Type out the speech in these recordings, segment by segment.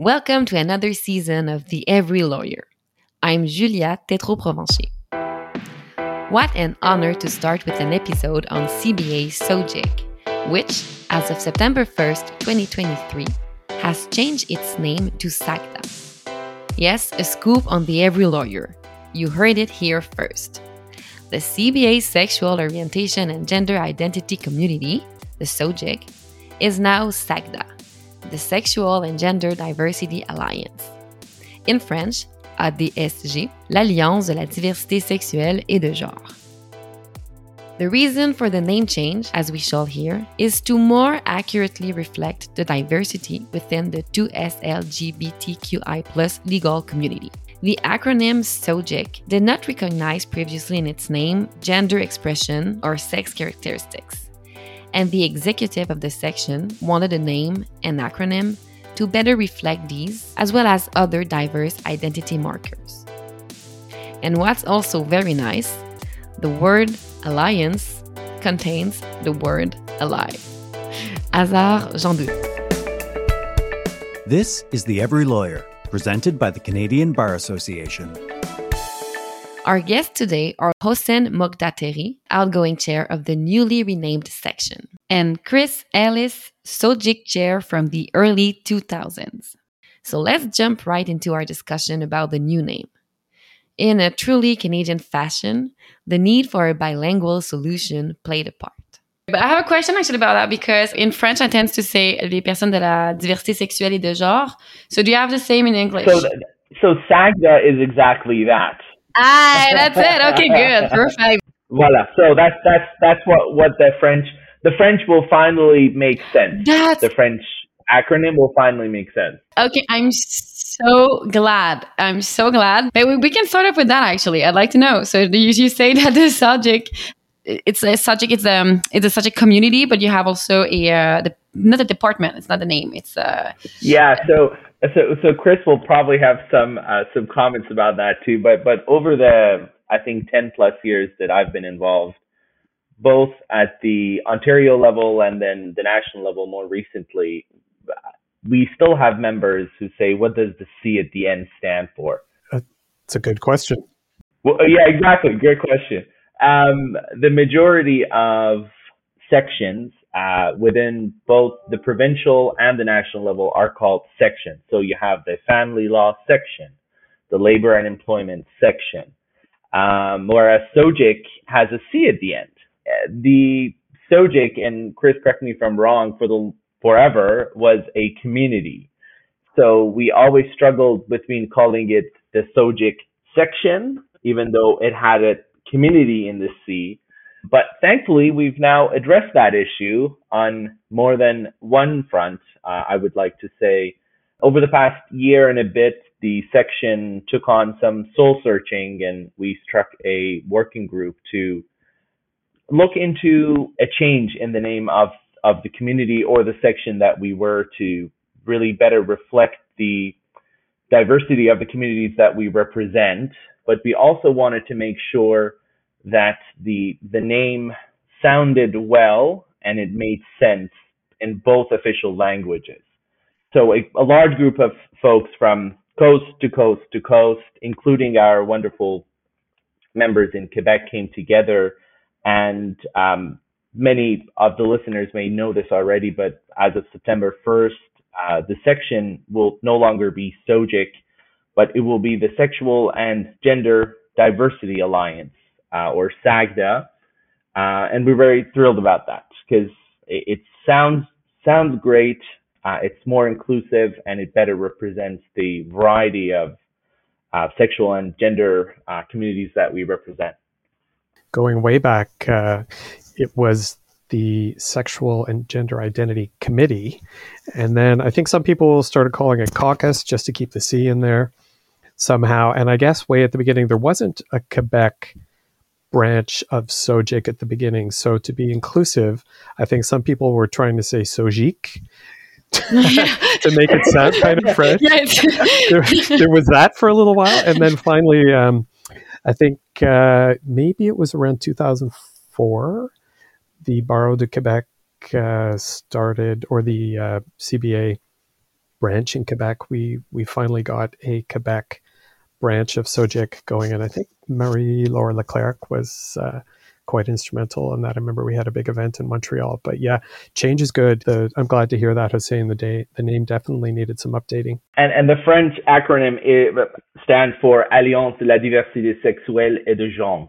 Welcome to another season of The Every Lawyer. I'm Julia Tétrault-Provencher. What an honor to start with an episode on CBA SOGIC, which, as of September 1st, 2023, has changed its name to SAGDA. Yes, a scoop on The Every Lawyer. You heard it here first. The CBA Sexual Orientation and Gender Identity Community, the SOGIC, is now SAGDA, the Sexual and Gender Diversity Alliance. In French, ADSG, l'Alliance de la diversité sexuelle et de genre. The reason for the name change, as we shall hear, is to more accurately reflect the diversity within the 2SLGBTQI legal community. The acronym SOGIC did not recognize previously in its name gender expression or sex characteristics, and the executive of the section wanted a name and acronym to better reflect these, as well as other diverse identity markers. And what's also very nice, the word alliance contains the word ally. Hazard Jean This is The Every Lawyer, presented by the Canadian Bar Association. Our guests today are Hossein Moghtaderi, outgoing chair of the newly renamed section, and Chris Ellis, SOGIC chair from the early 2000s. So let's jump right into our discussion about the new name. In a truly Canadian fashion, the need for a bilingual solution played a part. But I have a question actually about that because in French I tend to say les personnes de la diversité sexuelle et de genre. So do you have the same in English? So, so SAGDA is exactly that. Ah, that's it. Okay, good, perfect. Voila. So that's that's that's what what the French the French will finally make sense. That's the French acronym will finally make sense. Okay, I'm so glad. I'm so glad. But we, we can start off with that actually. I'd like to know. So you, you say that the subject it's a subject it's um it's such a community but you have also a uh, the, not a department it's not the name it's uh yeah so so so Chris will probably have some uh, some comments about that too but but over the I think 10 plus years that I've been involved both at the Ontario level and then the national level more recently we still have members who say what does the C at the end stand for? It's a good question. Well yeah exactly great question um, the majority of sections uh, within both the provincial and the national level are called sections. So you have the family law section, the labor and employment section, um, whereas SOGIC has a C at the end. Uh, the SOGIC, and Chris, correct me if I'm wrong, for the forever was a community. So we always struggled between calling it the SOGIC section, even though it had a community in the C. But thankfully, we've now addressed that issue on more than one front. Uh, I would like to say over the past year and a bit, the section took on some soul searching and we struck a working group to look into a change in the name of, of the community or the section that we were to really better reflect the diversity of the communities that we represent but we also wanted to make sure that the the name sounded well and it made sense in both official languages. So a, a large group of folks from coast to coast to coast, including our wonderful members in Quebec, came together, and um, many of the listeners may know this already, but as of September 1st, uh, the section will no longer be SOGIC, but it will be the Sexual and Gender Diversity Alliance, uh, or SAGDA, uh, and we're very thrilled about that because it, it, sounds sounds great. Uh, it's more inclusive and it better represents the variety of uh, sexual and gender communities that we represent. Going way back, it was the Sexual and Gender Identity Committee. And then I think some people started calling it caucus just to keep the C in there somehow. And I guess way at the beginning, there wasn't a Quebec branch of SOGIC at the beginning. So to be inclusive, I think some people were trying to say Sojik. to make it sound kind of French. there, there, was that for a little while. And then finally, um, I think uh, maybe it was around 2004, the Barreau de Quebec uh, started, or the uh, CBA branch in Quebec. We we finally got a Quebec branch of SOGIC going, and I think Marie Laura Leclerc was uh, quite instrumental in that. I remember we had a big event in Montreal. But yeah, change is good. The, I'm glad to hear that, Hossein. The day the name definitely needed some updating. And and the French acronym stands for Alliance de la diversité sexuelle et de genre,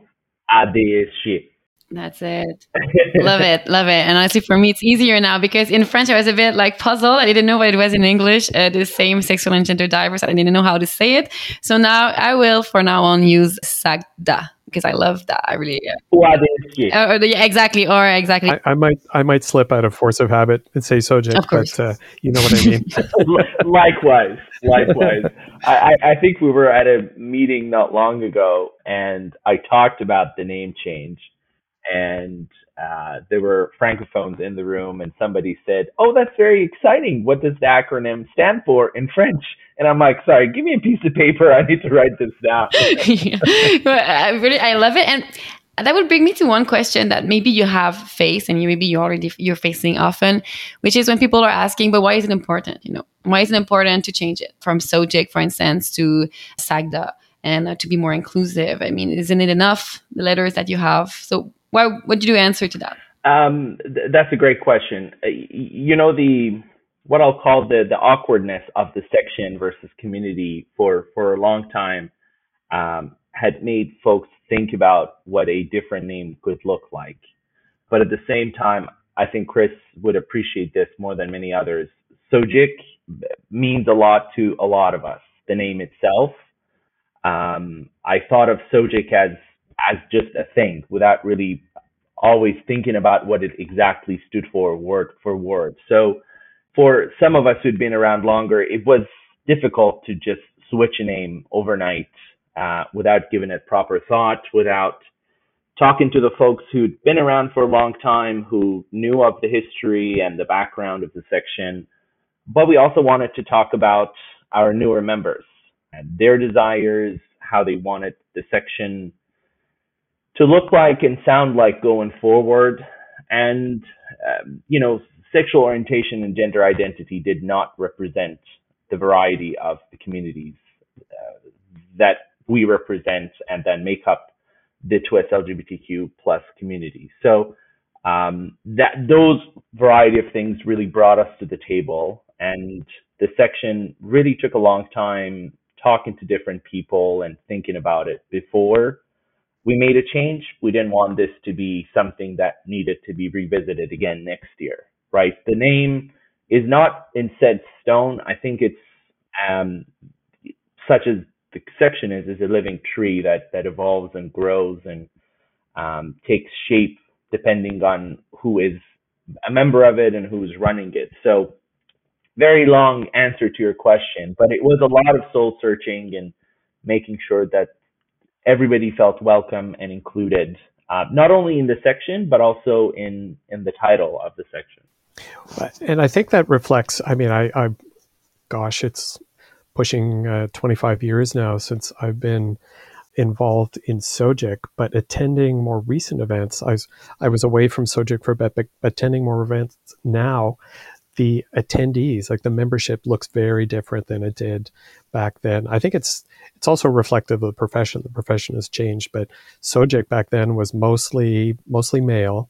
ADSG. That's it. love it. Love it. And honestly, for me, it's easier now because in French, I was a bit like puzzled. I didn't know what it was in English. Uh, the same sexual and gender diverse. I didn't know how to say it. So now I will, for now on, use SAGDA because I love that. I really. Yeah. Uh, yeah, exactly. Or exactly. I, I, might, I might slip out of force of habit and say SOGIC, but uh, you know what I mean. likewise, likewise. I, I think we were at a meeting not long ago, and I talked about the name change and uh, there were francophones in the room, and somebody said, "Oh, that's very exciting. What does the acronym stand for in French?" And I'm like, "Sorry, give me a piece of paper. I need to write this down." I really, I love it, and that would bring me to one question that maybe you have faced, and you maybe you already you're facing often, which is when people are asking, "But why is it important? You know, why is it important to change it from SOGIC, for instance, to SAGDA?" and uh, to be more inclusive. I mean, isn't it enough the letters that you have? So why? What did you answer to that? Um, th- that's a great question. Uh, you know the what I'll call the the awkwardness of the section versus community for for a long time um, had made folks think about what a different name could look like. But at the same time, I think Chris would appreciate this more than many others. SOGIC means a lot to a lot of us. The name itself. Um, I thought of SOGIC as as just a thing without really always thinking about what it exactly stood for word for word. So for some of us who'd been around longer, it was difficult to just switch a name overnight uh, without giving it proper thought, without talking to the folks who'd been around for a long time, who knew of the history and the background of the section. But we also wanted to talk about our newer members and their desires, how they wanted the section to look like and sound like going forward. And, um, you know, sexual orientation and gender identity did not represent the variety of the communities uh, that we represent and then make up the 2S LGBTQ plus community. So um, that those variety of things really brought us to the table, and the section really took a long time talking to different people and thinking about it before we made a change. We didn't want this to be something that needed to be revisited again next year, right? The name is not in said stone. I think it's um, such as the section is is a living tree that that evolves and grows and um, takes shape depending on who is a member of it and who's running it. So very long answer to your question, but it was a lot of soul searching and making sure that everybody felt welcome and included, uh, not only in the section but also in in the title of the section. And I think that reflects. I mean, I, I gosh, it's pushing uh, 25 years now since I've been involved in SOGIC, but attending more recent events, I was I was away from SOGIC for a bit, but attending more events now, the attendees, like the membership, looks very different than it did back then. I think it's it's also reflective of the profession. The profession has changed, but SOGIC back then was mostly mostly male,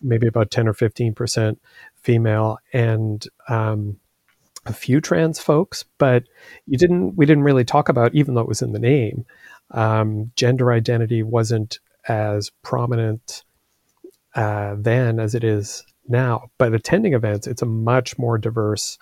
maybe about ten or fifteen percent female, and um, a few trans folks. But you didn't we didn't really talk about, even though it was in the name, um, gender identity wasn't as prominent uh, then as it is now. But attending events, it's a much more diverse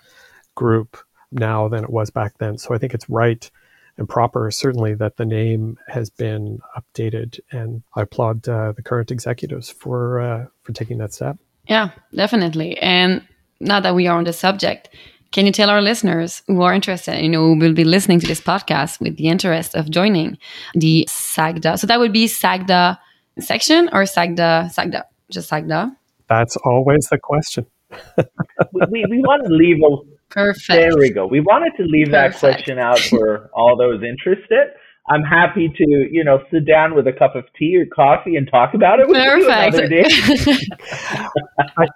group now than it was back then. So I think it's right and proper, certainly, that the name has been updated. And I applaud uh, the current executives for uh, for taking that step. Yeah, definitely. And now that we are on the subject, can you tell our listeners who are interested, you know, will be listening to this podcast with the interest of joining the SAGDA? So that would be SAGDA section or SAGDA, SAGDA, just SAGDA? That's always the question. we, we, we want to leave a Perfect. There we go. We wanted to leave Perfect. that question out for all those interested. I'm happy to, you know, sit down with a cup of tea or coffee and talk about it with Perfect. you another day. I,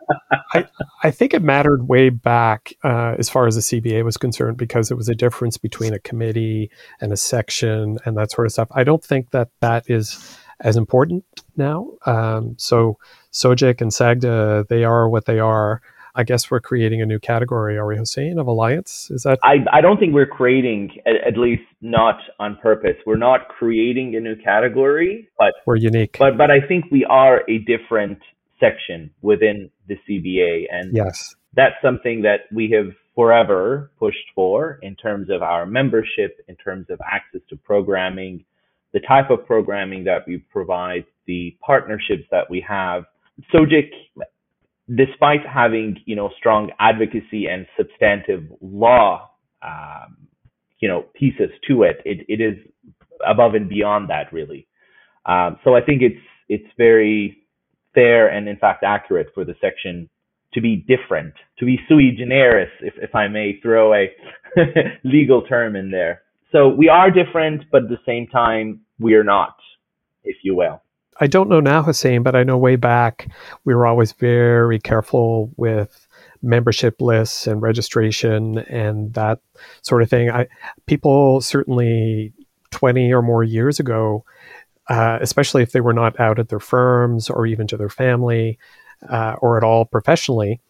I, I think it mattered way back uh, as far as the CBA was concerned because it was a difference between a committee and a section and that sort of stuff. I don't think that that is as important now. Um, so SOGIC and SAGDA, they are what they are. I guess we're creating a new category, are we, Hossein, of alliance? Is that? I, I don't think we're creating, at, at least not on purpose. We're not creating a new category, but we're unique. But but I think we are a different section within the CBA, and yes, that's something that we have forever pushed for in terms of our membership, in terms of access to programming, the type of programming that we provide, the partnerships that we have. SOGIC despite having you know strong advocacy and substantive law um, you know pieces to it, it it is above and beyond that really. Um, so I think it's it's very fair and in fact accurate for the section to be different, to be sui generis, if if I may throw a legal term in there. So we are different, but at the same time we are not, if you will. I don't know now, Hossein, but I know way back we were always very careful with membership lists and registration and that sort of thing. I people certainly twenty or more years ago, uh, especially if they were not out at their firms or even to their family uh, or at all professionally.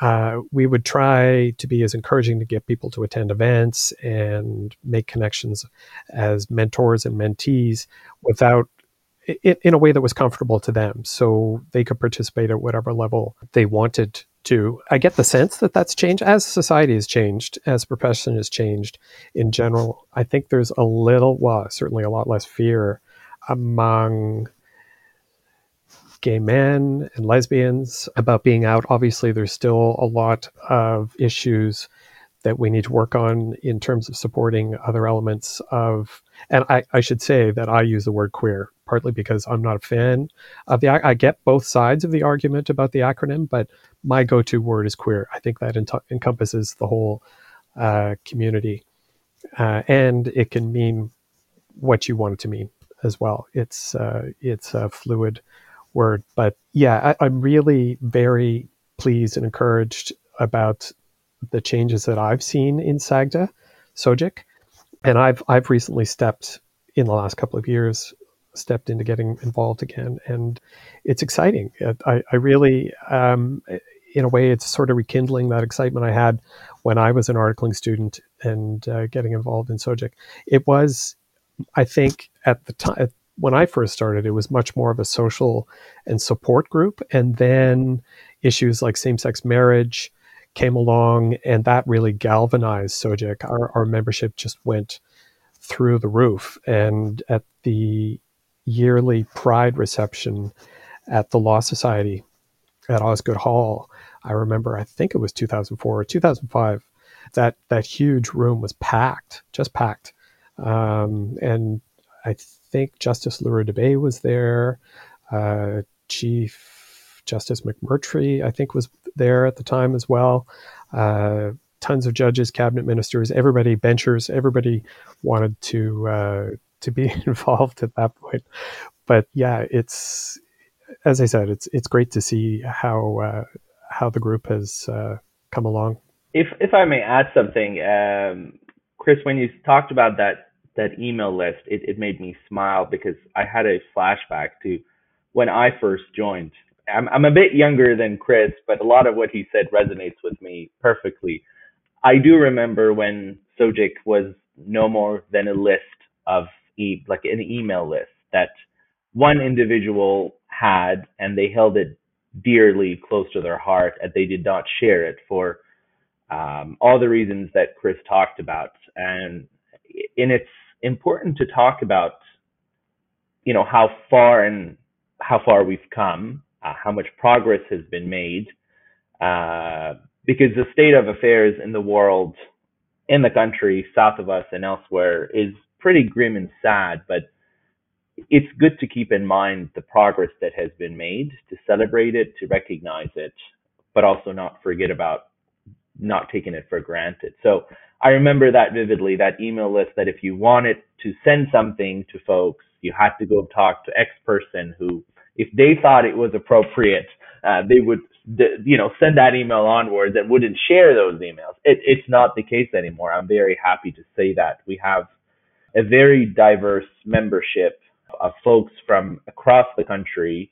Uh, we would try to be as encouraging to get people to attend events and make connections as mentors and mentees without in, in a way that was comfortable to them so they could participate at whatever level they wanted to. I get the sense that that's changed as society has changed, as profession has changed in general. I think there's a little, well, certainly a lot less fear among gay men and lesbians about being out. Obviously, there's still a lot of issues that we need to work on in terms of supporting other elements of and I, I should say that I use the word queer partly because I'm not a fan of the. I get both sides of the argument about the acronym, but my go-to word is queer. I think that encompasses the whole uh, community, uh, and it can mean what you want it to mean as well. It's uh, it's a fluid word, but yeah, I, I'm really very pleased and encouraged about the changes that I've seen in SAGDA, SOGIC, and I've I've recently stepped in the last couple of years stepped into getting involved again, and it's exciting. I, I really, um, in a way, it's sort of rekindling that excitement I had when I was an articling student and uh, getting involved in SOGIC. It was, I think, at the time when I first started, it was much more of a social and support group, and then issues like same-sex marriage came along, and that really galvanized SOGIC. Our, our membership just went through the roof. And at the yearly pride reception at the Law Society at Osgoode Hall. I remember, I think it was 2004 or 2005. That that huge room was packed, just packed, um, and I think Justice L'Heureux-Dubé was there. Uh, Chief Justice McMurtry, I think, was there at the time as well. Uh, tons of judges, cabinet ministers, everybody, benchers, everybody wanted to uh, to be involved at that point. But yeah, it's as I said, it's it's great to see how uh, how the group has uh, come along. If if I may add something, um, Chris, when you talked about that that email list, it, it made me smile because I had a flashback to when I first joined. I'm I'm a bit younger than Chris, but a lot of what he said resonates with me perfectly. I do remember when SOGIC was no more than a list of e- like an email list that one individual had and they held it dearly close to their heart and they did not share it for um, all the reasons that Chris talked about. And and it's important to talk about you know how far and how far we've come, uh, how much progress has been made, uh, because the state of affairs in the world, in the country, south of us and elsewhere, is pretty grim and sad, but it's good to keep in mind the progress that has been made, to celebrate it, to recognize it, but also not forget about not taking it for granted. So I remember that vividly, that email list that if you wanted to send something to folks, you had to go talk to X person who, if they thought it was appropriate, uh, they would, you know, send that email onwards and wouldn't share those emails. It, it's not the case anymore. I'm very happy to say that we have a very diverse membership of folks from across the country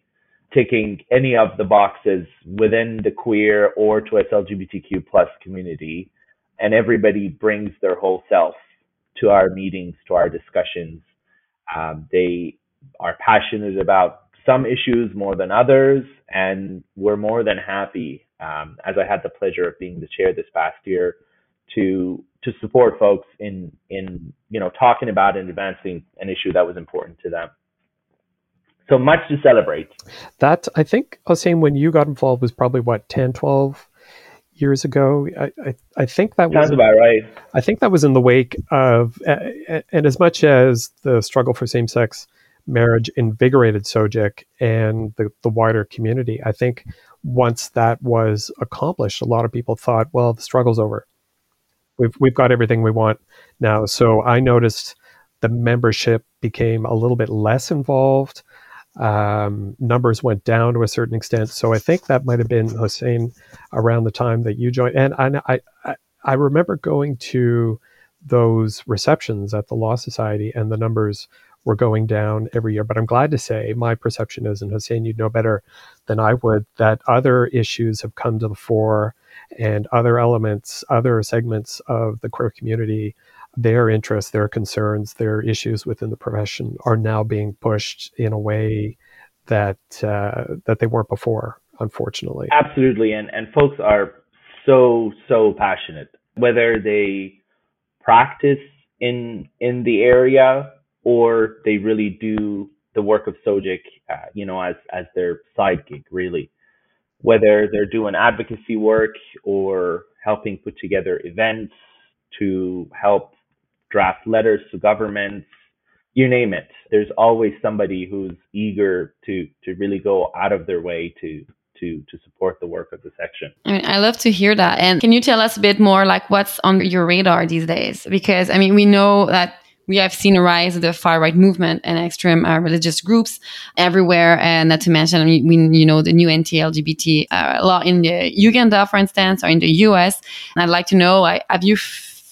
ticking any of the boxes within the queer or to LGBTQ plus community and everybody brings their whole self to our meetings, to our discussions. Um, they are passionate about some issues more than others, and we're more than happy, um, as I had the pleasure of being the chair this past year, to to support folks in in you know talking about and advancing an issue that was important to them. So much to celebrate. That I think, Hossein, when you got involved was probably what 10, 12 years ago. I, I, I think that Sounds was about right. I think that was in the wake of, uh, and as much as the struggle for same sex marriage invigorated SOGIC and the, the wider community, I think once that was accomplished, a lot of people thought, well, the struggle's over. We've, we've got everything we want now. So I noticed the membership became a little bit less involved um, numbers went down to a certain extent. So I think that might have been Hossein around the time that you joined. And I, I, I remember going to those receptions at the Law Society, and the numbers were going down every year. But I'm glad to say my perception is, and Hossein, you'd know better than I would, that other issues have come to the fore and other elements, other segments of the queer community their interests, their concerns, their issues within the profession are now being pushed in a way that uh, that they weren't before. Unfortunately, absolutely, and and folks are so so passionate, whether they practice in in the area or they really do the work of SOGIC, uh, you know, as as their side gig, really. Whether they're doing advocacy work or helping put together events to help draft letters to governments, you name it. There's always somebody who's eager to to really go out of their way to to to support the work of the section. I mean, I love to hear that. And can you tell us a bit more, like what's on your radar these days? Because I mean, we know that we have seen a rise of the far right movement and extreme uh, religious groups everywhere. And not to mention, I mean, we, you know, the new anti-LGBT uh, law in the Uganda, for instance, or in the US. And I'd like to know, have you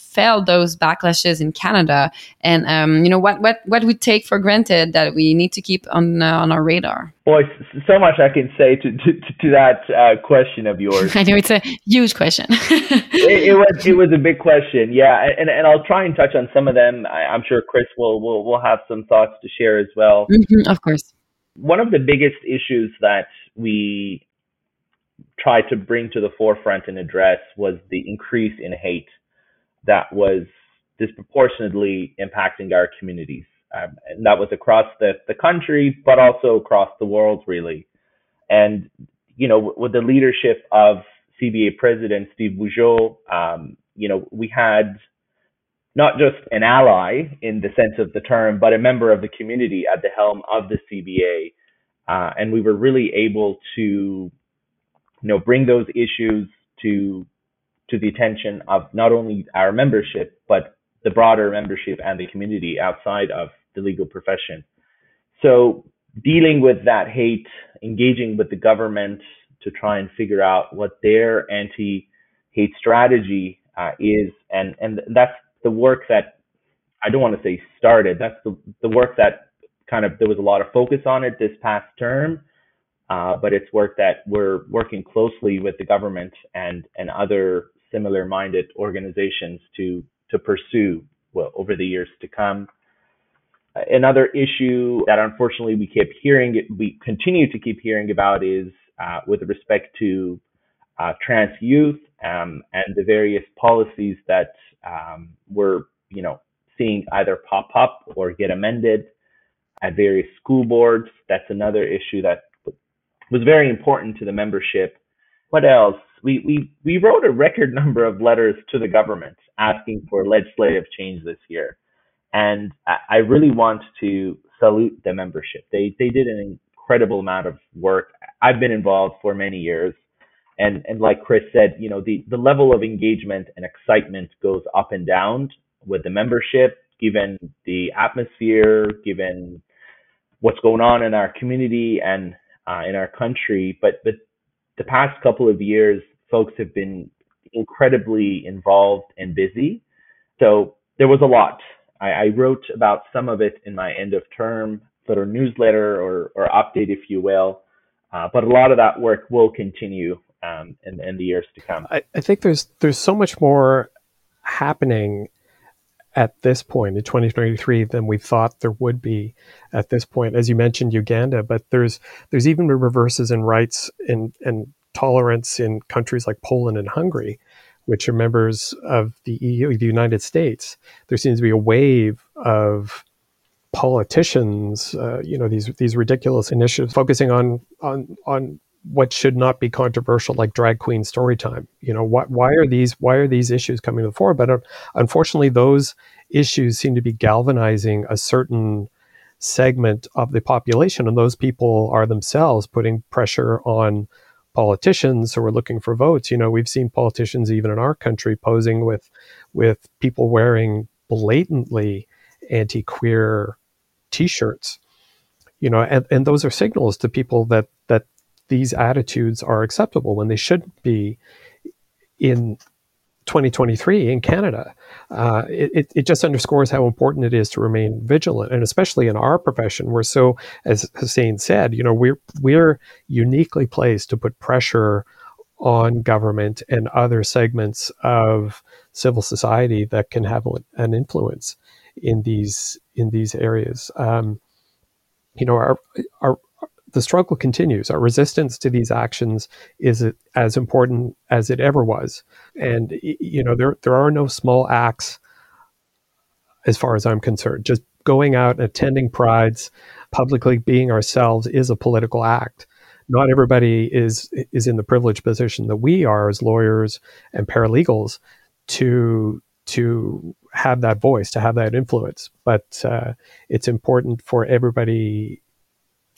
felt those backlashes in Canada, and um, you know what what what we take for granted that we need to keep on uh, on our radar. Boy, so much I can say to to, to that uh, question of yours. I know it's a huge question. it, it, was it was a big question, yeah, and and I'll try and touch on some of them. I, am sure Chris will will will have some thoughts to share as well. Mm-hmm, of course. One of the biggest issues that we tried to bring to the forefront and address was the increase in hate that was disproportionately impacting our communities. Um, and that was across the, the country, but also across the world, really. And, you know, with the leadership of CBA President Steeves Bujold, um, you know, we had not just an ally in the sense of the term, but a member of the community at the helm of the CBA. Uh, and we were really able to, you know, bring those issues to to the attention of not only our membership, but the broader membership and the community outside of the legal profession. So dealing with that hate, engaging with the government to try and figure out what their anti-hate strategy uh, is, and and that's the work that I don't want to say started. That's the the work that kind of there was a lot of focus on it this past term, uh, but it's work that we're working closely with the government and and other similar minded organizations to to pursue well over the years to come. Another issue that unfortunately we keep hearing, we continue to keep hearing about is uh, with respect to uh, trans youth um, and the various policies that um, we're, you know, seeing either pop up or get amended at various school boards. That's another issue that was very important to the membership. What else? We, we, we wrote a record number of letters to the government asking for legislative change this year. And I really want to salute the membership. They, they did an incredible amount of work. I've been involved for many years and and like Chris said, you know, the the level of engagement and excitement goes up and down with the membership, given the atmosphere, given what's going on in our community and uh, in our country. But but the past couple of years, folks have been incredibly involved and busy. So there was a lot. I, I wrote about some of it in my end of term sort of newsletter or, or update, if you will. Uh, but a lot of that work will continue um, in, in the years to come. I, I think there's there's so much more happening at this point in 2023 than we thought there would be at this point. As you mentioned, Uganda, but there's there's even reverses in rights and and tolerance in countries like Poland and Hungary, which are members of the EU, the United States. There seems to be a wave of politicians, uh, you know, these these ridiculous initiatives focusing on on on what should not be controversial, like drag queen story time. You know, why, why are these why are these issues coming to the fore? But uh, unfortunately, those issues seem to be galvanizing a certain segment of the population, and those people are themselves putting pressure on politicians who are looking for votes. You know, we've seen politicians even in our country posing with with people wearing blatantly anti-queer t-shirts you know and, and those are signals to people that that these attitudes are acceptable when they should be in 2023 in Canada. Uh, it, it just underscores how important it is to remain vigilant, and especially in our profession, we're so, as Hossein said, you know, we're we're uniquely placed to put pressure on government and other segments of civil society that can have an influence in these in these areas. Um, you know, our our the struggle continues. Our resistance to these actions is as important as it ever was. And you know, there there are no small acts, as far as I'm concerned. Just going out and attending prides, publicly being ourselves, is a political act. Not everybody is is in the privileged position that we are as lawyers and paralegals to to have that voice, to have that influence. But uh, it's important for everybody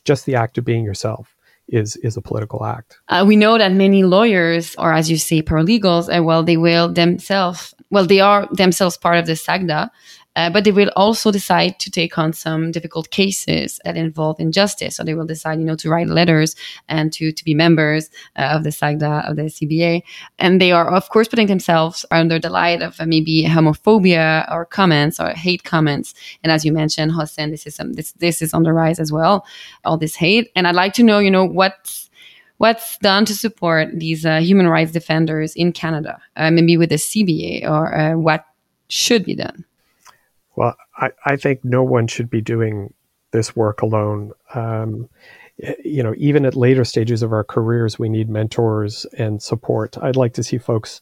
just the act of being yourself is is a political act. Uh, we know that many lawyers, or as you say, paralegals, uh, well, they will themselves, well, they are themselves part of the SAGDA, uh, but they will also decide to take on some difficult cases that involve injustice. So they will decide, you know, to write letters and to, to be members uh, of the SAGDA, of the CBA. And they are, of course, putting themselves under the light of uh, maybe homophobia or comments or hate comments. And as you mentioned, Hossein, this is, some, this, this is on the rise as well, all this hate. And I'd like to know, you know, what's, what's done to support these uh, human rights defenders in Canada, uh, maybe with the CBA, or uh, what should be done? Well, I, I think no one should be doing this work alone. Um, you know, even at later stages of our careers, we need mentors and support. I'd like to see folks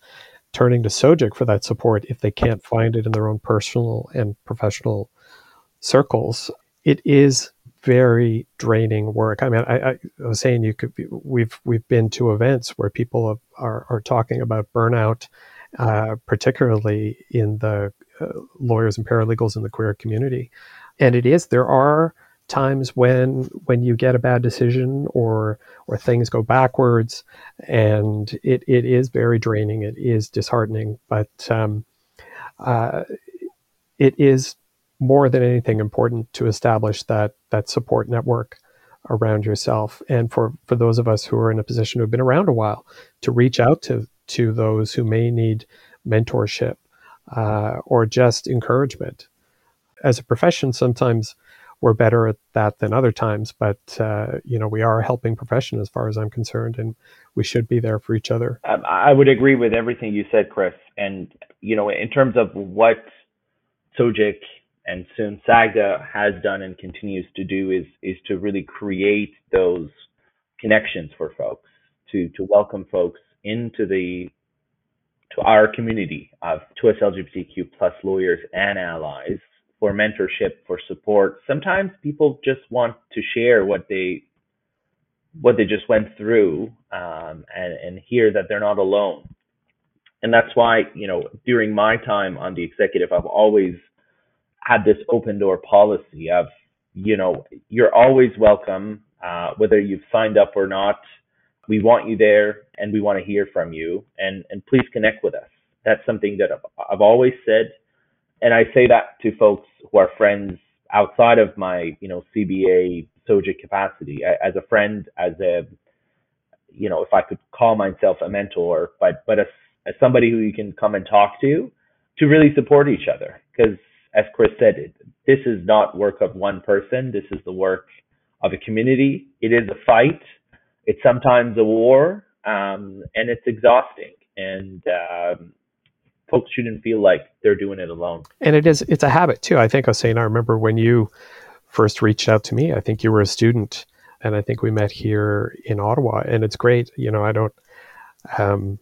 turning to SOGIC for that support if they can't find it in their own personal and professional circles. It is very draining work. I mean, I, I was saying you could. Be, we've we've been to events where people have, are are talking about burnout, uh, particularly in the lawyers and paralegals in the queer community. And it is there are times when when you get a bad decision or or things go backwards, and it, it is very draining. It is disheartening, but um, uh, it is more than anything important to establish that that support network around yourself and for for those of us who are in a position who have been around a while to reach out to to those who may need mentorship uh, or just encouragement. As a profession, sometimes we're better at that than other times, but uh, you know we are a helping profession as far as I'm concerned, and we should be there for each other. Um, I would agree with everything you said, Chris. And you know, in terms of what SOGIC and soon SAGDA has done and continues to do is is to really create those connections for folks, to to welcome folks into the to our community of 2S LGBTQ plus lawyers and allies for mentorship, for support. Sometimes people just want to share what they what they just went through um, and and hear that they're not alone. And that's why you know during my time on the executive, I've always had this open door policy of you know you're always welcome uh, whether you've signed up or not. We want you there and we want to hear from you. And and please connect with us. That's something that I've, I've always said, and I say that to folks who are friends outside of my you know CBA soja capacity as a friend, as a you know if I could call myself a mentor, but but as, as somebody who you can come and talk to to really support each other because as Chris said, it, this is not work of one person. This is the work of a community. It is a fight. It's sometimes a war, um, and it's exhausting. And um, folks shouldn't feel like they're doing it alone. And it is. It's a habit too. I think I was saying. I remember when you first reached out to me. I think you were a student, and I think we met here in Ottawa. And it's great. You know, I don't. Um,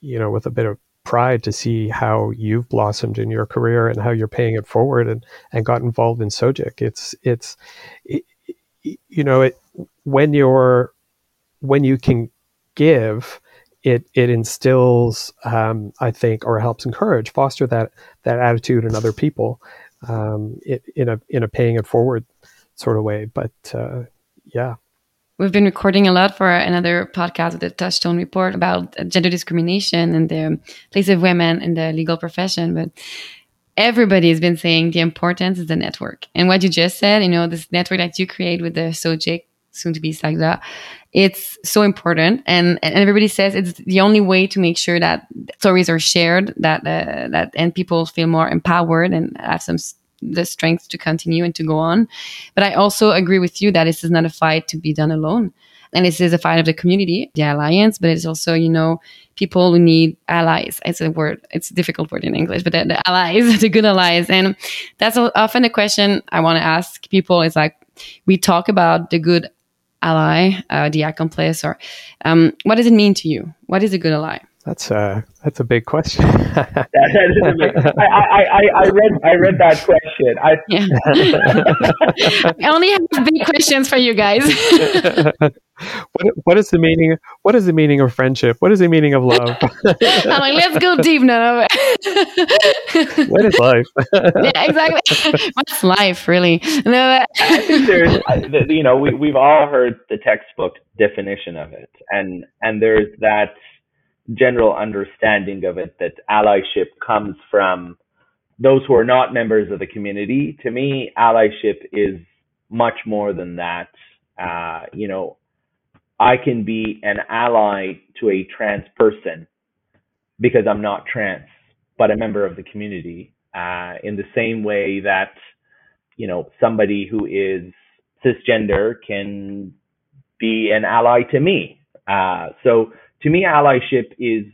you know, with a bit of pride to see how you've blossomed in your career and how you're paying it forward and, and got involved in SOGIC. It's, it's, it, you know, it, when you're, when you can give, it, it instills, um, I think, or helps encourage, foster that, that attitude in other people, um, it, in a, in a paying it forward sort of way. But, uh, yeah, We've been recording a lot for another podcast with the Touchstone Report about gender discrimination and the place of women in the legal profession. But everybody has been saying the importance is the network. And what you just said, you know, this network that you create with the SOGIC, soon to be SAGDA, it's so important. And, and everybody says it's the only way to make sure that stories are shared, that, uh, that, and people feel more empowered and have some the strength to continue and to go on. But I also agree with you that this is not a fight to be done alone. And this is a fight of the community, the alliance, but it's also, you know, people who need allies. It's a word, it's a difficult word in English, but the, the allies, the good allies. And that's often the question I want to ask people is like, we talk about the good ally, uh, the accomplice, or um, what does it mean to you? What is a good ally? That's a that's a big question. that, that big, I, I, I, I read I read that question. I, yeah. I only have big questions for you guys. what, what is the meaning? What is the meaning of friendship? What is the meaning of love? I'm like, let's go deep now. what is life? yeah, exactly. What's life, really? No, I think there's, you know, we we've all heard the textbook definition of it, and and there's that general understanding of it that allyship comes from those who are not members of the community. To me, allyship is much more than that. Uh, you know, I can be an ally to a trans person because I'm not trans, but a member of the community. Uh, in the same way that, you know, somebody who is cisgender can be an ally to me. Uh, so to me, allyship is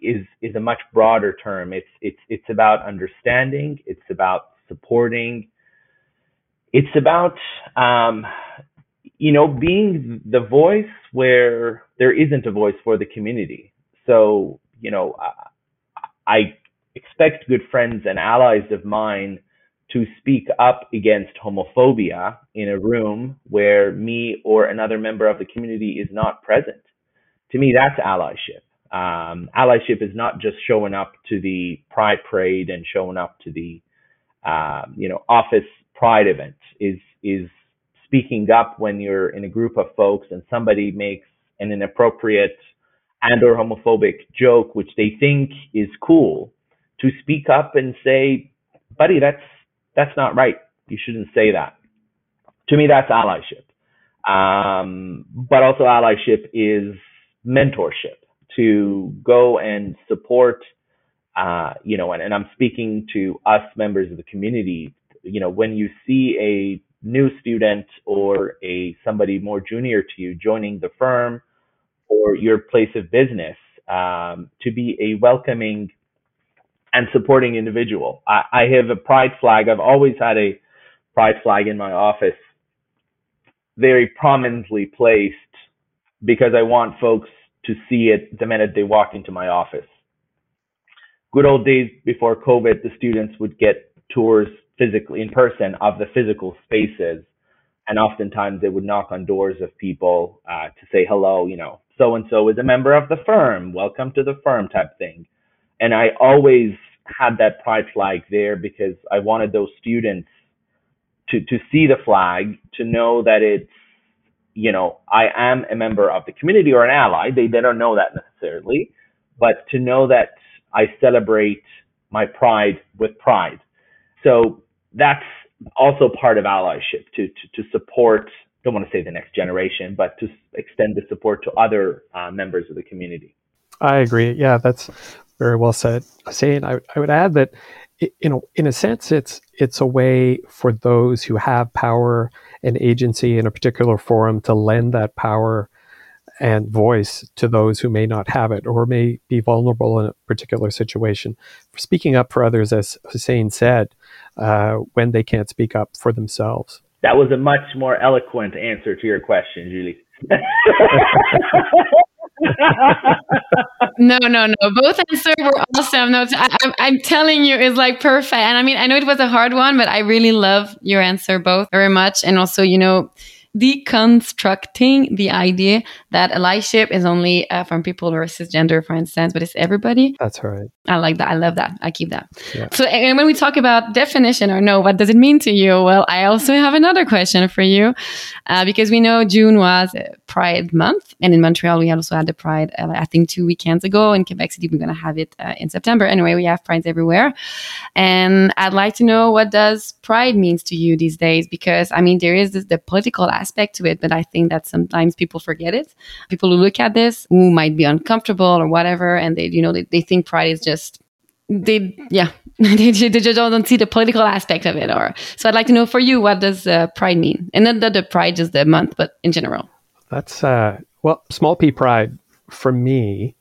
is is a much broader term. It's it's it's about understanding. It's about supporting. It's about um, you know being the voice where there isn't a voice for the community. So you know, I, I expect good friends and allies of mine to speak up against homophobia in a room where me or another member of the community is not present to me, that's allyship. Um, allyship is not just showing up to the pride parade and showing up to the, uh, you know, office pride event. Is is speaking up when you're in a group of folks and somebody makes an inappropriate and or homophobic joke which they think is cool to speak up and say buddy that's that's not right you shouldn't say that to me that's allyship um, but also allyship is mentorship to go and support uh, you know and, and i'm speaking to us members of the community. You know when you see a new student or a somebody more junior to you joining the firm or your place of business um, to be a welcoming and supporting individual. I, I have a pride flag. I've always had a pride flag in my office. Very prominently placed because I want folks to see it the minute they walk into my office. Good old days before COVID, the students would get tours physically in person of the physical spaces. And oftentimes they would knock on doors of people uh, to say hello, you know, so and so is a member of the firm, welcome to the firm type thing. And I always had that pride flag there because I wanted those students to, to see the flag, to know that it's you know, I am a member of the community or an ally. They, they don't know that necessarily, but to know that I celebrate my pride with pride. So that's also part of allyship to, to, to support, don't want to say the next generation, but to extend the support to other uh, members of the community. I agree. Yeah, that's very well said. Saying, I, I would add that, you know, in a sense, it's it's a way for those who have power and agency in a particular forum to lend that power and voice to those who may not have it or may be vulnerable in a particular situation. Speaking up for others, as Hossein said, uh, when they can't speak up for themselves. That was a much more eloquent answer to your question, Julie. no, no, no. Both answers were awesome. No, I, am telling you, it's like perfect. And I mean, I know it was a hard one, but I really love your answer both very much. And also, you know, deconstructing the idea that allyship is only uh, from people versus gender, for instance, but it's everybody. That's right. I like that. I love that. I keep that. Yeah. So, and when we talk about definition or no, what does it mean to you? Well, I also have another question for you, uh, because we know June was Pride Month, and in Montreal we also had the Pride. Uh, I think two weekends ago. In Quebec City, we're going to have it uh, in September. Anyway, we have prides everywhere, and I'd like to know what does Pride means to you these days? Because I mean, there is this, the political aspect aspect to it, but I think that sometimes people forget it. People who look at this who might be uncomfortable or whatever, and they, you know, they, they think pride is just they yeah they, they just don't see the political aspect of it or so i'd like to know for you what does uh, pride mean and not that the pride is the month but in general that's uh well small p pride for me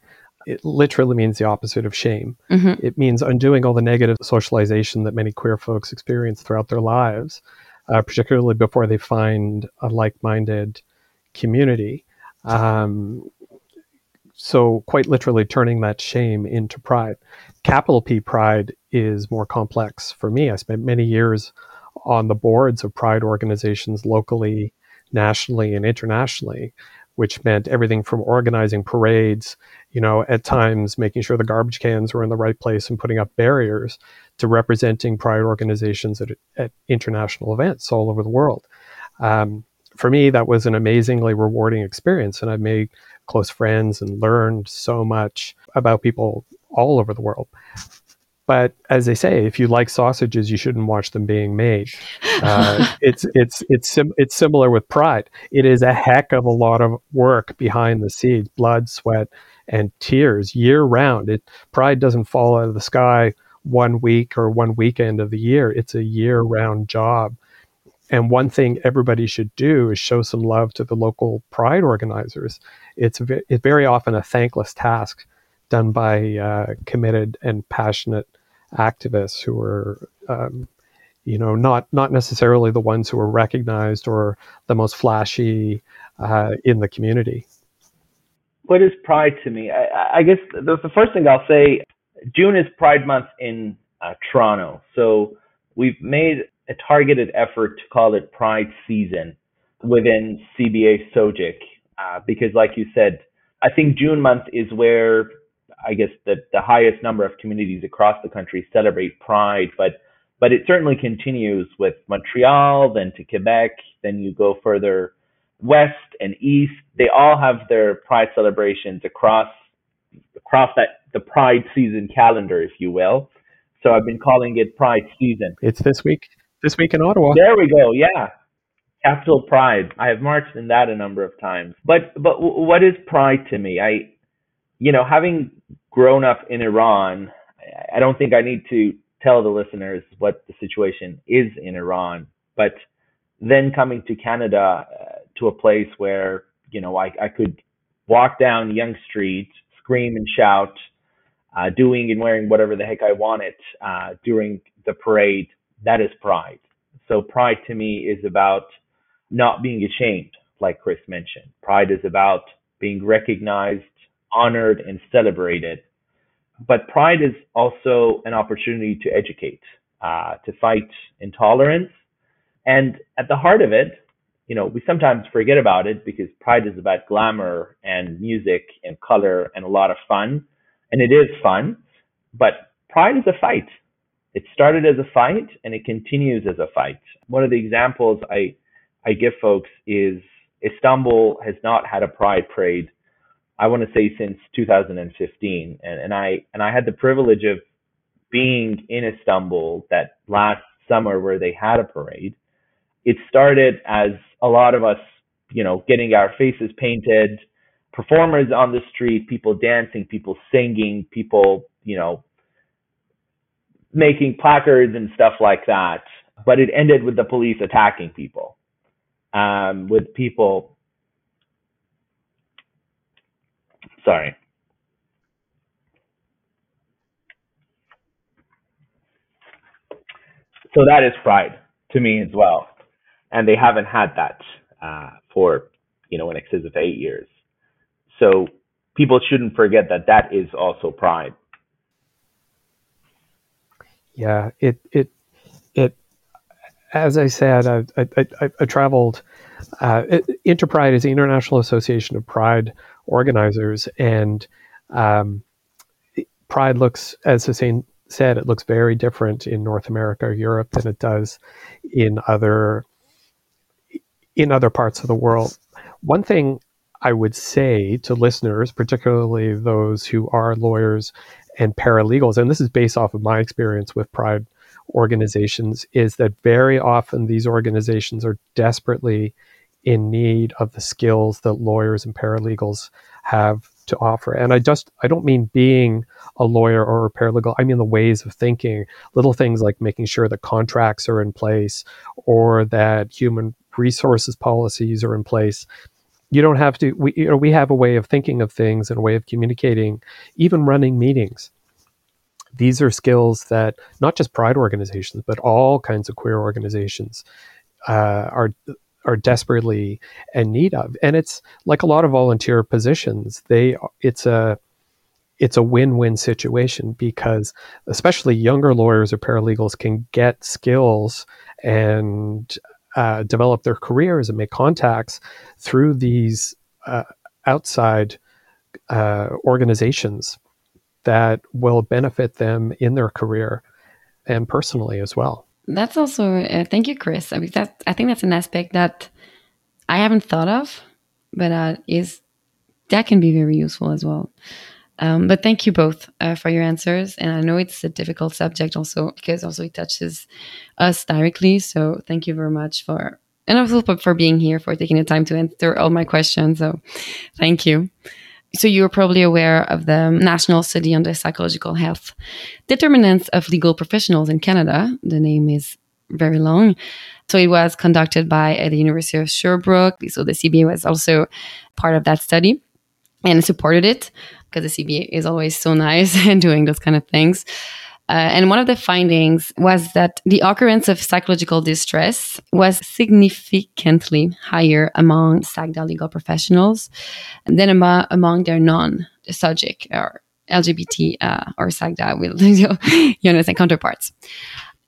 it literally means the opposite of shame. Mm-hmm. It means undoing all the negative socialization that many queer folks experience throughout their lives uh, particularly before they find a like-minded community. Um, so quite literally turning that shame into pride. Capital P pride is more complex for me. I spent many years on the boards of pride organizations locally, nationally, and internationally, which meant everything from organizing parades, you know, at times making sure the garbage cans were in the right place and putting up barriers, to representing pride organizations at, at international events all over the world. Um, for me, that was an amazingly rewarding experience, and I made close friends and learned so much about people all over the world. But as they say, if you like sausages, you shouldn't watch them being made. Uh, it's it's it's sim- it's similar with pride. It is a heck of a lot of work behind the scenes, blood, sweat, and tears year round. It pride doesn't fall out of the sky one week or one weekend of the year. It's a year round job. And one thing everybody should do is show some love to the local pride organizers. It's, very often a thankless task done by uh, committed and passionate activists who are, um, you know, not not necessarily the ones who are recognized or the most flashy uh, in the community. What is pride to me? I, I guess the, the first thing I'll say June is Pride Month in uh, Toronto, so we've made a targeted effort to call it Pride Season within CBA SOGIC, uh, because, like you said, I think June month is where I guess the the highest number of communities across the country celebrate Pride, but but it certainly continues with Montreal, then to Quebec, then you go further west and east. They all have their Pride celebrations across across that the Pride season calendar, if you will. So I've been calling it Pride season. It's this week. This week in Ottawa. There we go. Yeah, Capital Pride. I have marched in that a number of times. But but what is Pride to me? I, you know, having grown up in Iran, I don't think I need to tell the listeners what the situation is in Iran. But then coming to Canada, uh, to a place where you know I, I could walk down Yonge Street, scream and shout, uh, doing and wearing whatever the heck I wanted uh, during the parade. That is pride. So pride to me is about not being ashamed, like Chris mentioned. Pride is about being recognized, honored, and celebrated. But pride is also an opportunity to educate, uh, to fight intolerance. And at the heart of it, you know, we sometimes forget about it because pride is about glamour and music and color and a lot of fun and it is fun, but pride is a fight. It started as a fight and it continues as a fight. One of the examples I I give folks is Istanbul has not had a pride parade. I want to say since 2015, and, and I and I had the privilege of being in Istanbul that last summer where they had a parade. It started as a lot of us, you know, getting our faces painted, performers on the street, people dancing, people singing, people, you know, making placards and stuff like that. But it ended with the police attacking people, um, with people. Sorry. So that is pride to me as well, and they haven't had that uh, for you know in excess of eight years. So people shouldn't forget that that is also pride. Yeah, it it it. As I said, I I, I, I traveled. Uh, Interpride is the International Association of Pride Organizers, and um, Pride looks, as Hossein said, it looks very different in North America or Europe than it does in other in other parts of the world. One thing I would say to listeners, particularly those who are lawyers and paralegals, and this is based off of my experience with Pride organizations, is that very often these organizations are desperately in need of the skills that lawyers and paralegals have to offer. And I just I don't mean being a lawyer or a paralegal. I mean the ways of thinking, little things like making sure that contracts are in place or that human resources policies are in place. You don't have to we you know we have a way of thinking of things and a way of communicating even running meetings. These are skills that not just pride organizations but all kinds of queer organizations uh, are are desperately in need of. And it's like a lot of volunteer positions they it's a it's a win-win situation because especially younger lawyers or paralegals can get skills and uh, develop their careers and make contacts through these uh, outside uh, organizations that will benefit them in their career and personally as well. That's also uh, thank you, Chris. I mean, that I think that's an aspect that I haven't thought of, but uh, is that can be very useful as well. Um, but thank you both uh, for your answers. And I know it's a difficult subject also because also it touches us directly. So thank you very much for, and also for being here, for taking the time to answer all my questions. So thank you. So you're probably aware of the National Study on the Psychological Health Determinants of Legal Professionals in Canada. The name is very long. So it was conducted by uh, the University of Sherbrooke. So the CBA was also part of that study and supported it because the CBA is always so nice and doing those kind of things. Uh, and one of the findings was that the occurrence of psychological distress was significantly higher among SAGDA legal professionals than among, among their non-SOGIC or LGBT uh, or SAGDA will you understand counterparts.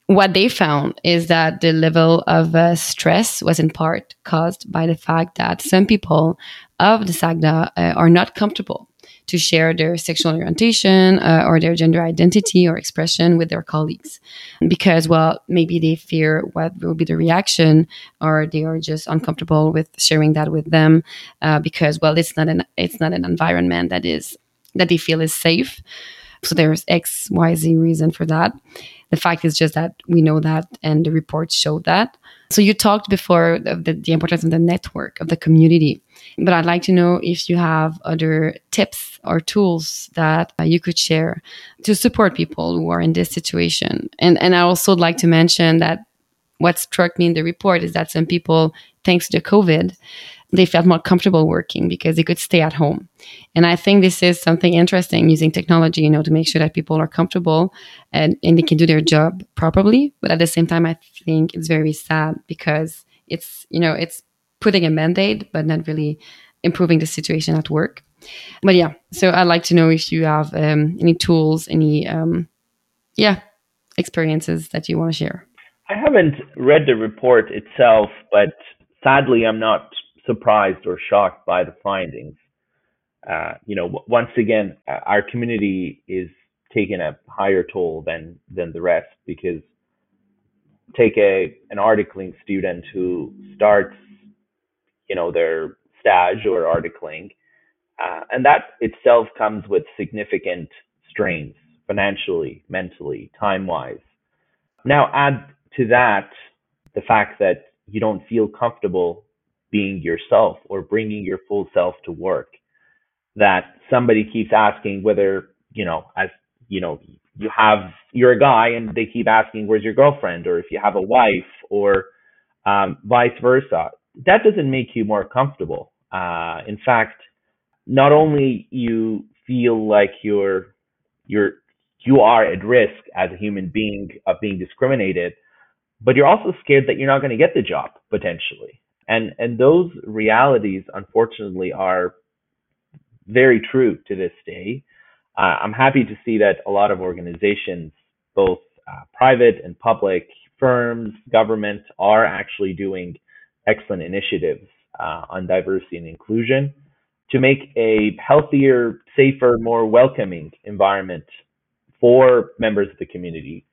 What they found is that the level of uh, stress was in part caused by the fact that some people of the SAGDA uh, are not comfortable to share their sexual orientation uh, or their gender identity or expression with their colleagues. Because well maybe they fear what will be the reaction or they are just uncomfortable with sharing that with them uh, because well it's not an it's not an environment that is that they feel is safe. So there's x y z reason for that. The fact is just that we know that and the reports show that. So you talked before of the, the importance of the network of the community but I'd like to know if you have other tips or tools that uh, you could share to support people who are in this situation. And and I also would like to mention that what struck me in the report is that some people, thanks to COVID, they felt more comfortable working because they could stay at home. And I think this is something interesting using technology, you know, to make sure that people are comfortable and, and they can do their job properly. But at the same time, I think it's very sad because it's, you know, it's putting a mandate, but not really improving the situation at work. But yeah, so I'd like to know if you have um, any tools, any um, yeah experiences that you want to share. I haven't read the report itself, but sadly, I'm not surprised or shocked by the findings. Uh, you know, once again, uh, our community is taking a higher toll than than the rest because take a an articling student who starts you know, their stage or articling. Uh, and that itself comes with significant strains financially, mentally, time wise. Now add to that the fact that you don't feel comfortable being yourself or bringing your full self to work. That somebody keeps asking whether, you know, as, you know, you have, you're a guy and they keep asking, where's your girlfriend? Or if you have a wife or um, vice versa. That doesn't make you more comfortable. Uh, in fact, not only you feel like you're, you're, you are at risk as a human being of being discriminated, but you're also scared that you're not going to get the job potentially. And and those realities, unfortunately, are very true to this day. Uh, I'm happy to see that a lot of organizations, both uh, private and public firms, government, are actually doing excellent initiatives uh, on diversity and inclusion to make a healthier, safer, more welcoming environment for members of the community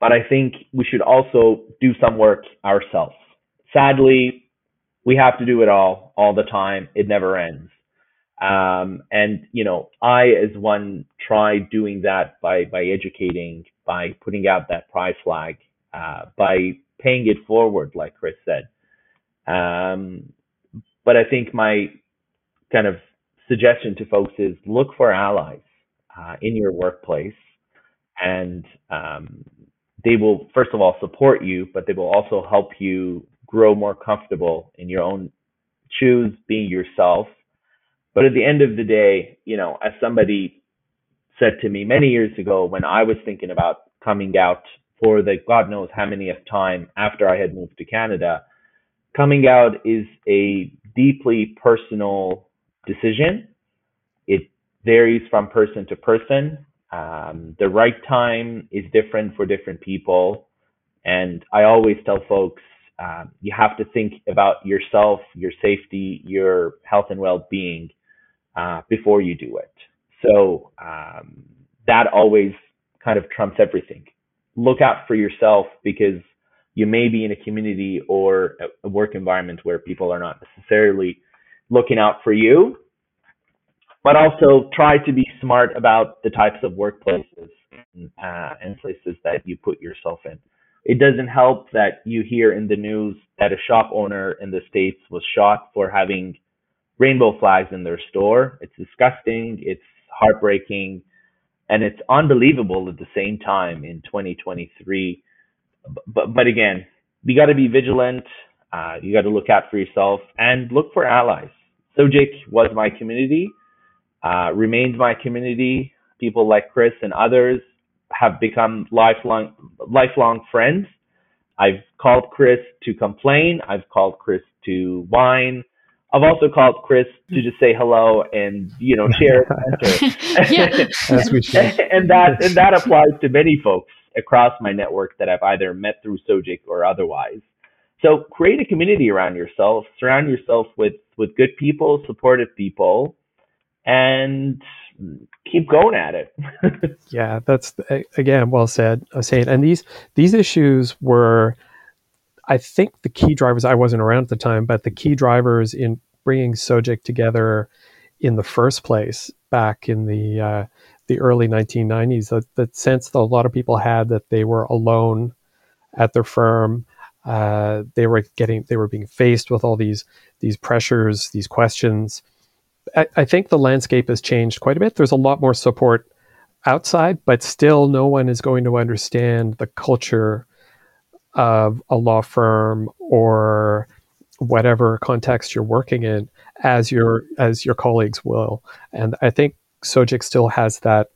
but I think we should also do some work ourselves. Sadly, we have to do it all, all the time. It never ends. Um, and you know, I, as one, try doing that by by educating, by putting out that pride flag, uh, by paying it forward, like Chris said. Um, but I think my kind of suggestion to folks is look for allies uh, in your workplace and um, they will first of all support you, but they will also help you grow more comfortable in your own choose being yourself. But at the end of the day, you know, as somebody said to me many years ago when I was thinking about coming out for the God knows how many of time after I had moved to Canada, coming out is a deeply personal decision. It varies from person to person. Um, the right time is different for different people. And I always tell folks, um, you have to think about yourself, your safety, your health and well-being uh, before you do it. So um, that always kind of trumps everything. Look out for yourself because you may be in a community or a work environment where people are not necessarily looking out for you but also try to be smart about the types of workplaces uh, and places that you put yourself in. It doesn't help that you hear in the news that a shop owner in the States was shot for having rainbow flags in their store. It's disgusting, it's heartbreaking, and it's unbelievable at the same time in 2023. But, but again, you got to be vigilant. Uh, you got to look out for yourself and look for allies. SOGIC was my community uh, remains my community. People like Chris and others have become lifelong lifelong friends. I've called Chris to complain. I've called Chris to whine. I've also called Chris to just say hello and you know share As we should. and that and that applies to many folks across my network that I've either met through SOGIC or otherwise. So create a community around yourself. Surround yourself with with good people, supportive people, and keep going at it. yeah, that's again well said, uh, Saint. And these these issues were, I think, the key drivers. I wasn't around at the time, but the key drivers in bringing SOGIC together in the first place back in the uh, the early 1990s. The, the sense that a lot of people had that they were alone at their firm. Uh, they were getting they were being faced with all these these pressures, these questions I, I think the landscape has changed quite a bit. There's a lot more support outside, but still, no one is going to understand the culture of a law firm or whatever context you're working in as your as your colleagues will. And I think SOGIC still has that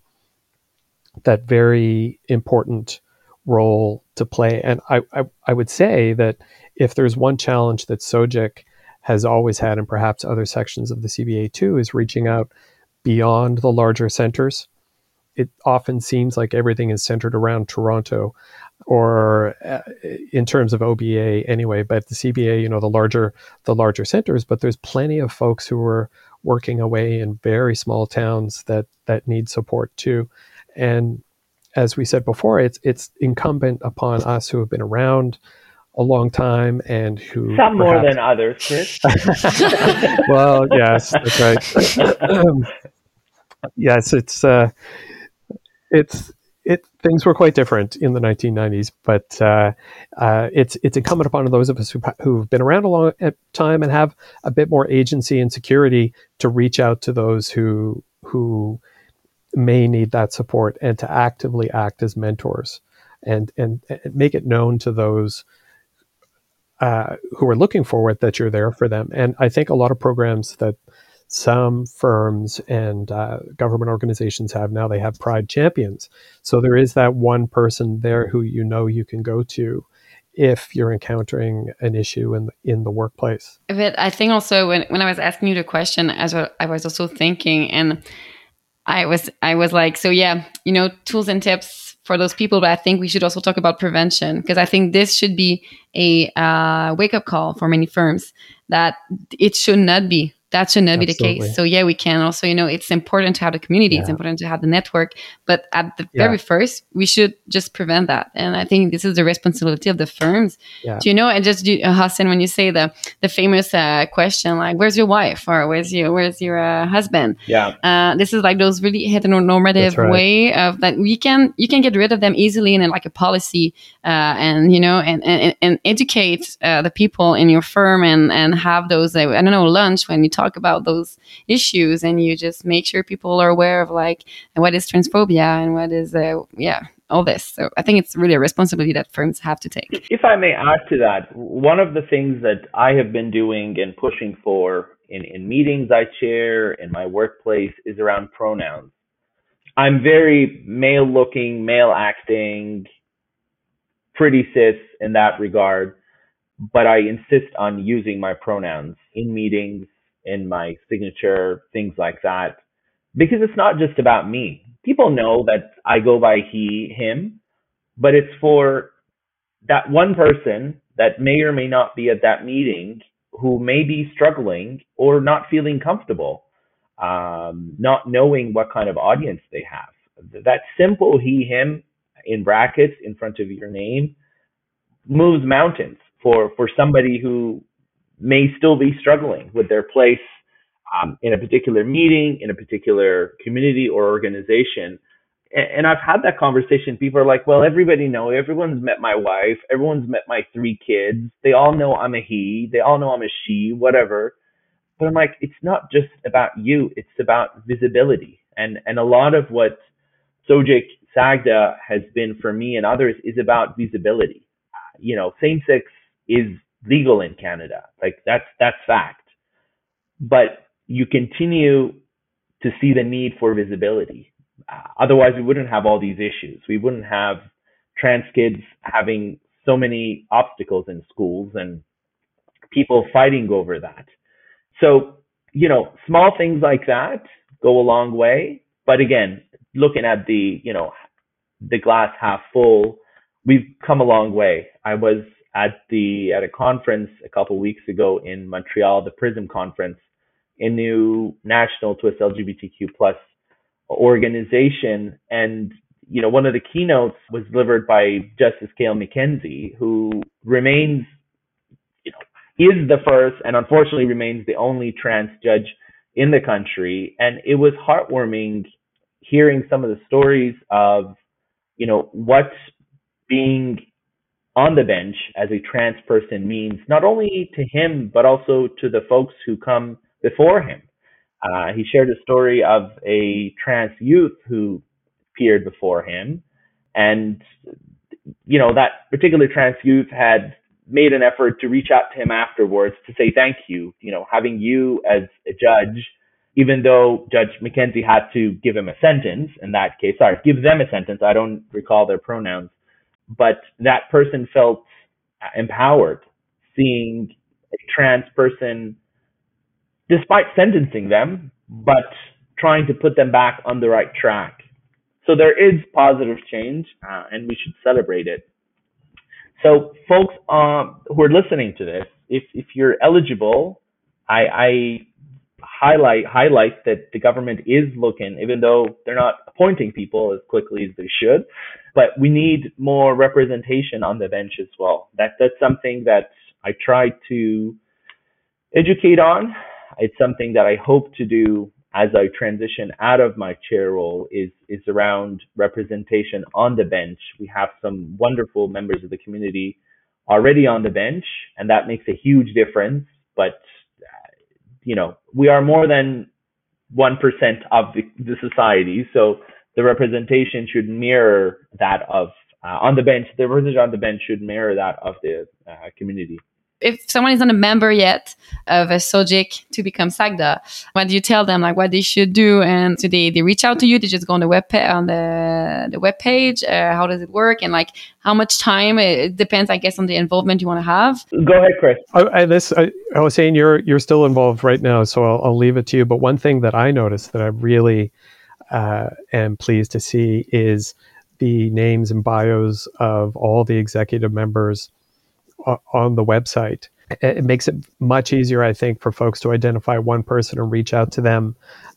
that very important role to play. And I, I, I would say that if there's one challenge that SOGIC has always had, and perhaps other sections of the CBA too, is reaching out beyond the larger centers. It often seems like everything is centered around Toronto, or uh, in terms of OBA anyway. But the CBA, you know, the larger the larger centers, but there's plenty of folks who are working away in very small towns that that need support too. And as we said before, it's it's incumbent upon us who have been around a long time and who some perhaps, more than others, Chris. well, yes, that's right. yes, it's uh, it's it things were quite different in the 1990s, but uh, uh, it's it's incumbent upon those of us who, who've been around a long uh, time and have a bit more agency and security to reach out to those who who may need that support and to actively act as mentors and and, and make it known to those uh, who are looking for it that you're there for them. And I think a lot of programs that some firms and uh, government organizations have now they have pride champions. So there is that one person there who you know you can go to if you're encountering an issue in the, in the workplace. But i think also when, when i was asking you the question as well, i was also thinking and i was i was like so yeah you know tools and tips for those people but i think we should also talk about prevention because i think this should be a uh, wake up call for many firms that it should not be that should not Absolutely. be the case. So yeah, we can also, you know, it's important to have the community, yeah. it's important to have the network, but at the yeah. very first, we should just prevent that. And I think this is the responsibility of the firms. Yeah. Do you know? And just uh, Hossein, when you say the the famous uh, question like, "Where's your wife?" or "Where's your Where's your uh, husband?" Yeah. Uh, this is like those really heteronormative right. way of that we can you can get rid of them easily in like a policy, uh, and you know, and and, and educate uh, the people in your firm and and have those I don't know lunch when you talk talk about those issues and you just make sure people are aware of like what is transphobia and what is uh, yeah all this. So i think it's really a responsibility that firms have to take. If i may add to that one of the things that i have been doing and pushing for in, in meetings i chair in my workplace is around pronouns. I'm very male looking male acting pretty cis in that regard but I insist on using my pronouns in meetings, in my signature, things like that. Because it's not just about me. People know that I go by he, him, but it's for that one person that may or may not be at that meeting who may be struggling or not feeling comfortable, um, not knowing what kind of audience they have. That simple he, him in brackets in front of your name moves mountains for, for somebody who may still be struggling with their place um, in a particular meeting, in a particular community or organization. And, I've had that conversation. People are like, well, everybody know, everyone's met my wife, everyone's met my three kids. They all know I'm a he, they all know I'm a she, whatever. But I'm like, it's not just about you, it's about visibility. And and a lot of what SOGIC Sagda has been for me and others is about visibility. You know, same sex is legal in Canada. Like that's that's fact. But you continue to see the need for visibility. Uh, otherwise, we wouldn't have all these issues. We wouldn't have trans kids having so many obstacles in schools and people fighting over that. So, you know, small things like that go a long way. But again, looking at the, you know, the glass half full, we've come a long way. I was at the at a conference a couple weeks ago in Montreal, the Prism conference, a new national 2S LGBTQ plus organization, and you know one of the keynotes was delivered by Justice Kael McKenzie, who remains, you know, is the first and unfortunately remains the only trans judge in the country, and it was heartwarming hearing some of the stories of you know what being on the bench as a trans person means not only to him but also to the folks who come before him. Uh, he shared a story of a trans youth who appeared before him, and you know that particular trans youth had made an effort to reach out to him afterwards to say thank you. You know, having you as a judge, even though Judge McKenzie had to give him a sentence in that case, sorry, give them a sentence. I don't recall their pronouns but that person felt empowered seeing a trans person, despite sentencing them, but trying to put them back on the right track. So there is positive change, uh, and we should celebrate it. So, folks um, who are listening to this, if if you're eligible, I, I highlight highlight that the government is looking, even though they're not appointing people as quickly as they should. But we need more representation on the bench as well. That that's something that I try to educate on. It's something that I hope to do as I transition out of my chair role is is around representation on the bench. We have some wonderful members of the community already on the bench, and that makes a huge difference. But you know, we are more than one percent of the, the society, so the representation should mirror that of uh, on the bench. The representation on the bench should mirror that of the uh, community if someone isn't a member yet of a SOGIC to become SAGDA, what do you tell them like what they should do? And do they, they reach out to you? They just go on the web on the the web page. Uh, how does it work? And like how much time? It depends, I guess, on the involvement you want to have. Go ahead, Chris. I, I, this I, I, was saying you're you're still involved right now, so I'll, I'll leave it to you. But one thing that I noticed that I really uh, am pleased to see is the names and bios of all the executive members on the website. It makes it much easier, I think, for folks to identify one person and reach out to them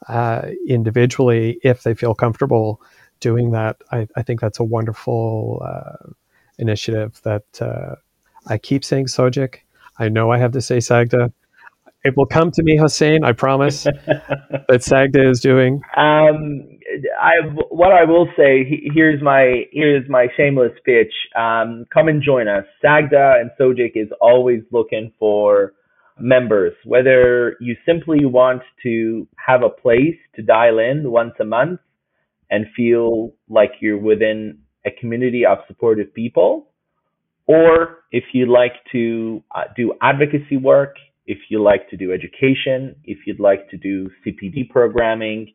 uh, individually if they feel comfortable doing that. I, I think that's a wonderful uh, initiative that uh, I keep saying SOGIC. I know I have to say SAGDA. It will come to me, Hossein. I promise that SAGDA is doing. Um, I what I will say here's my here's my shameless pitch. Um, come and join us. SAGDA and SOGIC is always looking for members. Whether you simply want to have a place to dial in once a month and feel like you're within a community of supportive people, or if you like to uh, do advocacy work, if you like to do education, if you'd like to do CPD programming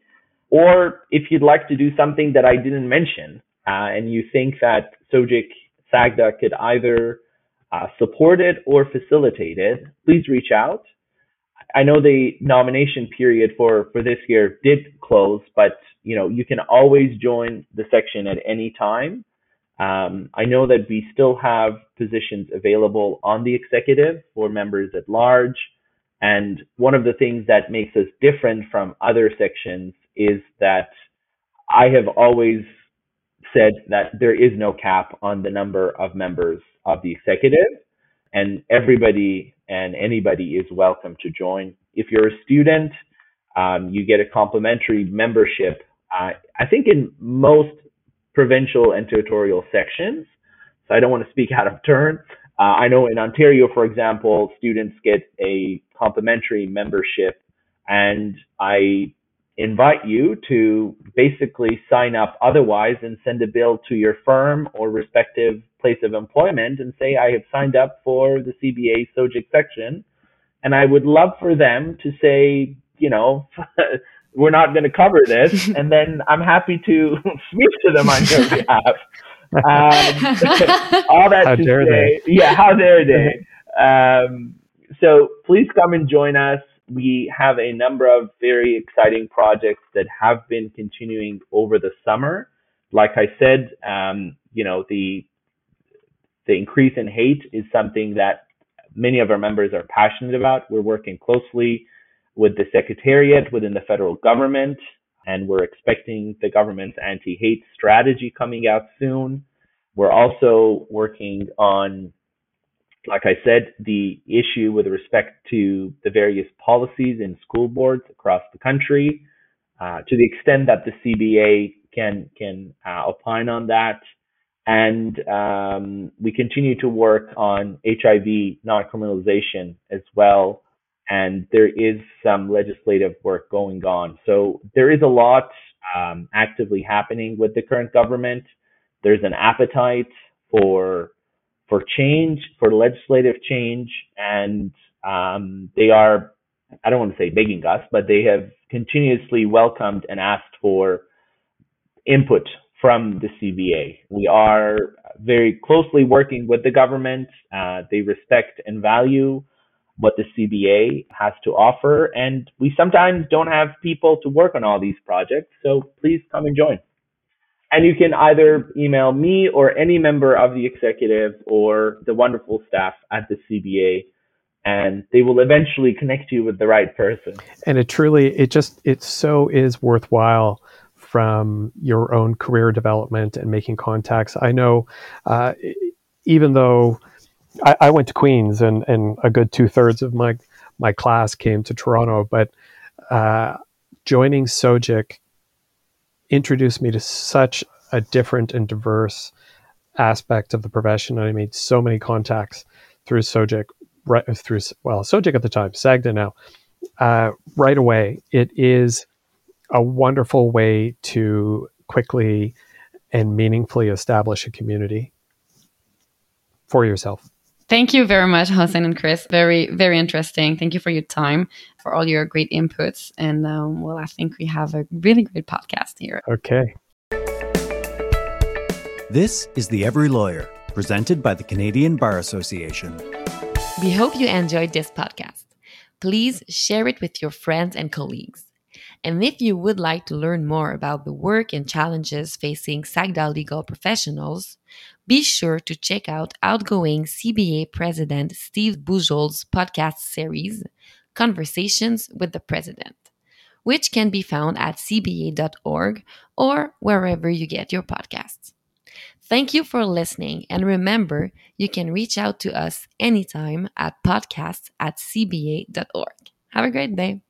or if you'd like to do something that I didn't mention, uh, and you think that SOGIC SAGDA could either uh, support it or facilitate it, please reach out. I know the nomination period for, for this year did close, but you know you can always join the section at any time. Um, I know that we still have positions available on the executive for members at large. And one of the things that makes us different from other sections is that I have always said that there is no cap on the number of members of the executive, and everybody and anybody is welcome to join. If you're a student, um, you get a complimentary membership. Uh, I think in most provincial and territorial sections, so I don't want to speak out of turn. Uh, I know in Ontario, for example, students get a complimentary membership, and I invite you to basically sign up otherwise and send a bill to your firm or respective place of employment and say, I have signed up for the CBA SOGIC section. And I would love for them to say, you know, we're not going to cover this. and then I'm happy to speak to them on your behalf. Um, all that how to dare say, they? yeah, how dare they? Um, so please come and join us we have a number of very exciting projects that have been continuing over the summer. Like I said, um, you know, the the increase in hate is something that many of our members are passionate about. We're working closely with the Secretariat within the federal government, and we're expecting the government's anti-hate strategy coming out soon. We're also working on like I said, the issue with respect to the various policies in school boards across the country, uh, to the extent that the CBA can can uh, opine on that, and um, we continue to work on HIV non-criminalization as well. And there is some legislative work going on. So there is a lot um, actively happening with the current government. There's an appetite for for change, for legislative change, and um, they are, I don't want to say begging us, but they have continuously welcomed and asked for input from the CBA. We are very closely working with the government. Uh, they respect and value what the CBA has to offer, and we sometimes don't have people to work on all these projects. So please come and join. And you can either email me or any member of the executive or the wonderful staff at the CBA and they will eventually connect you with the right person. And it truly, it just, it so is worthwhile from your own career development and making contacts. I know, uh, even though I, I, went to Queen's and, and a good two thirds of my, my class came to Toronto, but uh, joining SOGIC introduced me to such a different and diverse aspect of the profession. and I made so many contacts through SOGIC, right through well, SOGIC at the time, SAGDA now. Uh, right away, it is a wonderful way to quickly and meaningfully establish a community for yourself. Thank you very much, Hossein and Chris. Very, very interesting. Thank you for your time, for all your great inputs. And um, well, I think we have a really great podcast here. Okay. This is The Every Lawyer, presented by the Canadian Bar Association. We hope you enjoyed this podcast. Please share it with your friends and colleagues. And if you would like to learn more about the work and challenges facing SAGDA legal professionals, be sure to check out outgoing CBA President Steeves Bujold's podcast series, Conversations with the President, which can be found at cba.org or wherever you get your podcasts. Thank you for listening. And remember, you can reach out to us anytime at podcasts at cba.org. Have a great day.